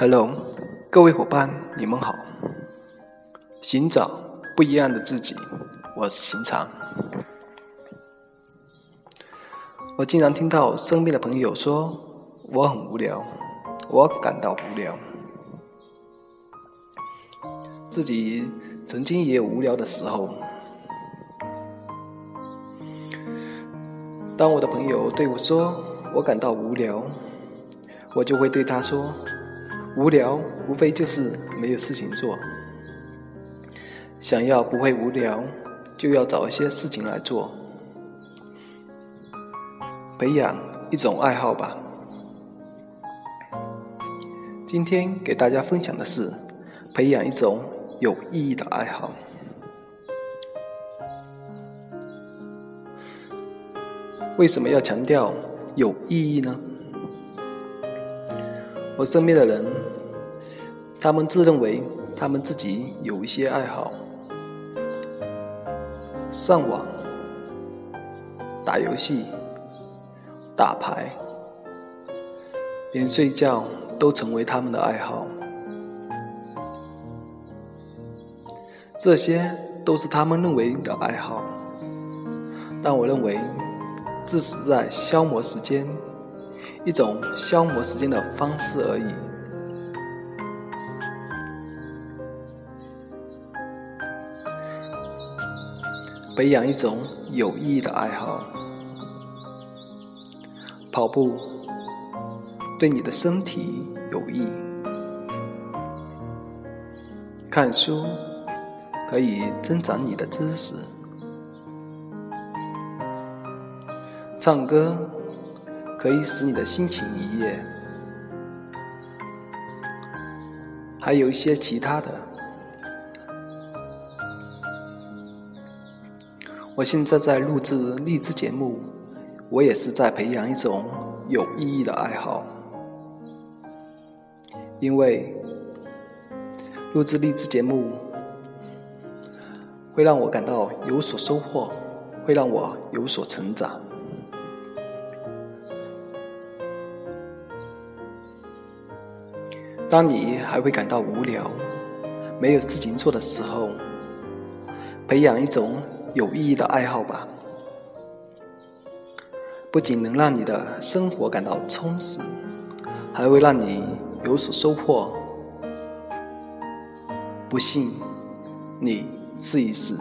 Hello，各位伙伴，你们好。寻找不一样的自己，我是秦长。我经常听到身边的朋友说我很无聊，我感到无聊。自己曾经也有无聊的时候。当我的朋友对我说我感到无聊，我就会对他说。无聊，无非就是没有事情做。想要不会无聊，就要找一些事情来做，培养一种爱好吧。今天给大家分享的是，培养一种有意义的爱好。为什么要强调有意义呢？我身边的人，他们自认为他们自己有一些爱好，上网、打游戏、打牌，连睡觉都成为他们的爱好。这些都是他们认为的爱好，但我认为这是在消磨时间。一种消磨时间的方式而已。培养一种有意义的爱好，跑步对你的身体有益，看书可以增长你的知识，唱歌。可以使你的心情愉悦，还有一些其他的。我现在在录制励志节目，我也是在培养一种有意义的爱好，因为录制励志节目会让我感到有所收获，会让我有所成长。当你还会感到无聊、没有事情做的时候，培养一种有意义的爱好吧。不仅能让你的生活感到充实，还会让你有所收获。不信，你试一试。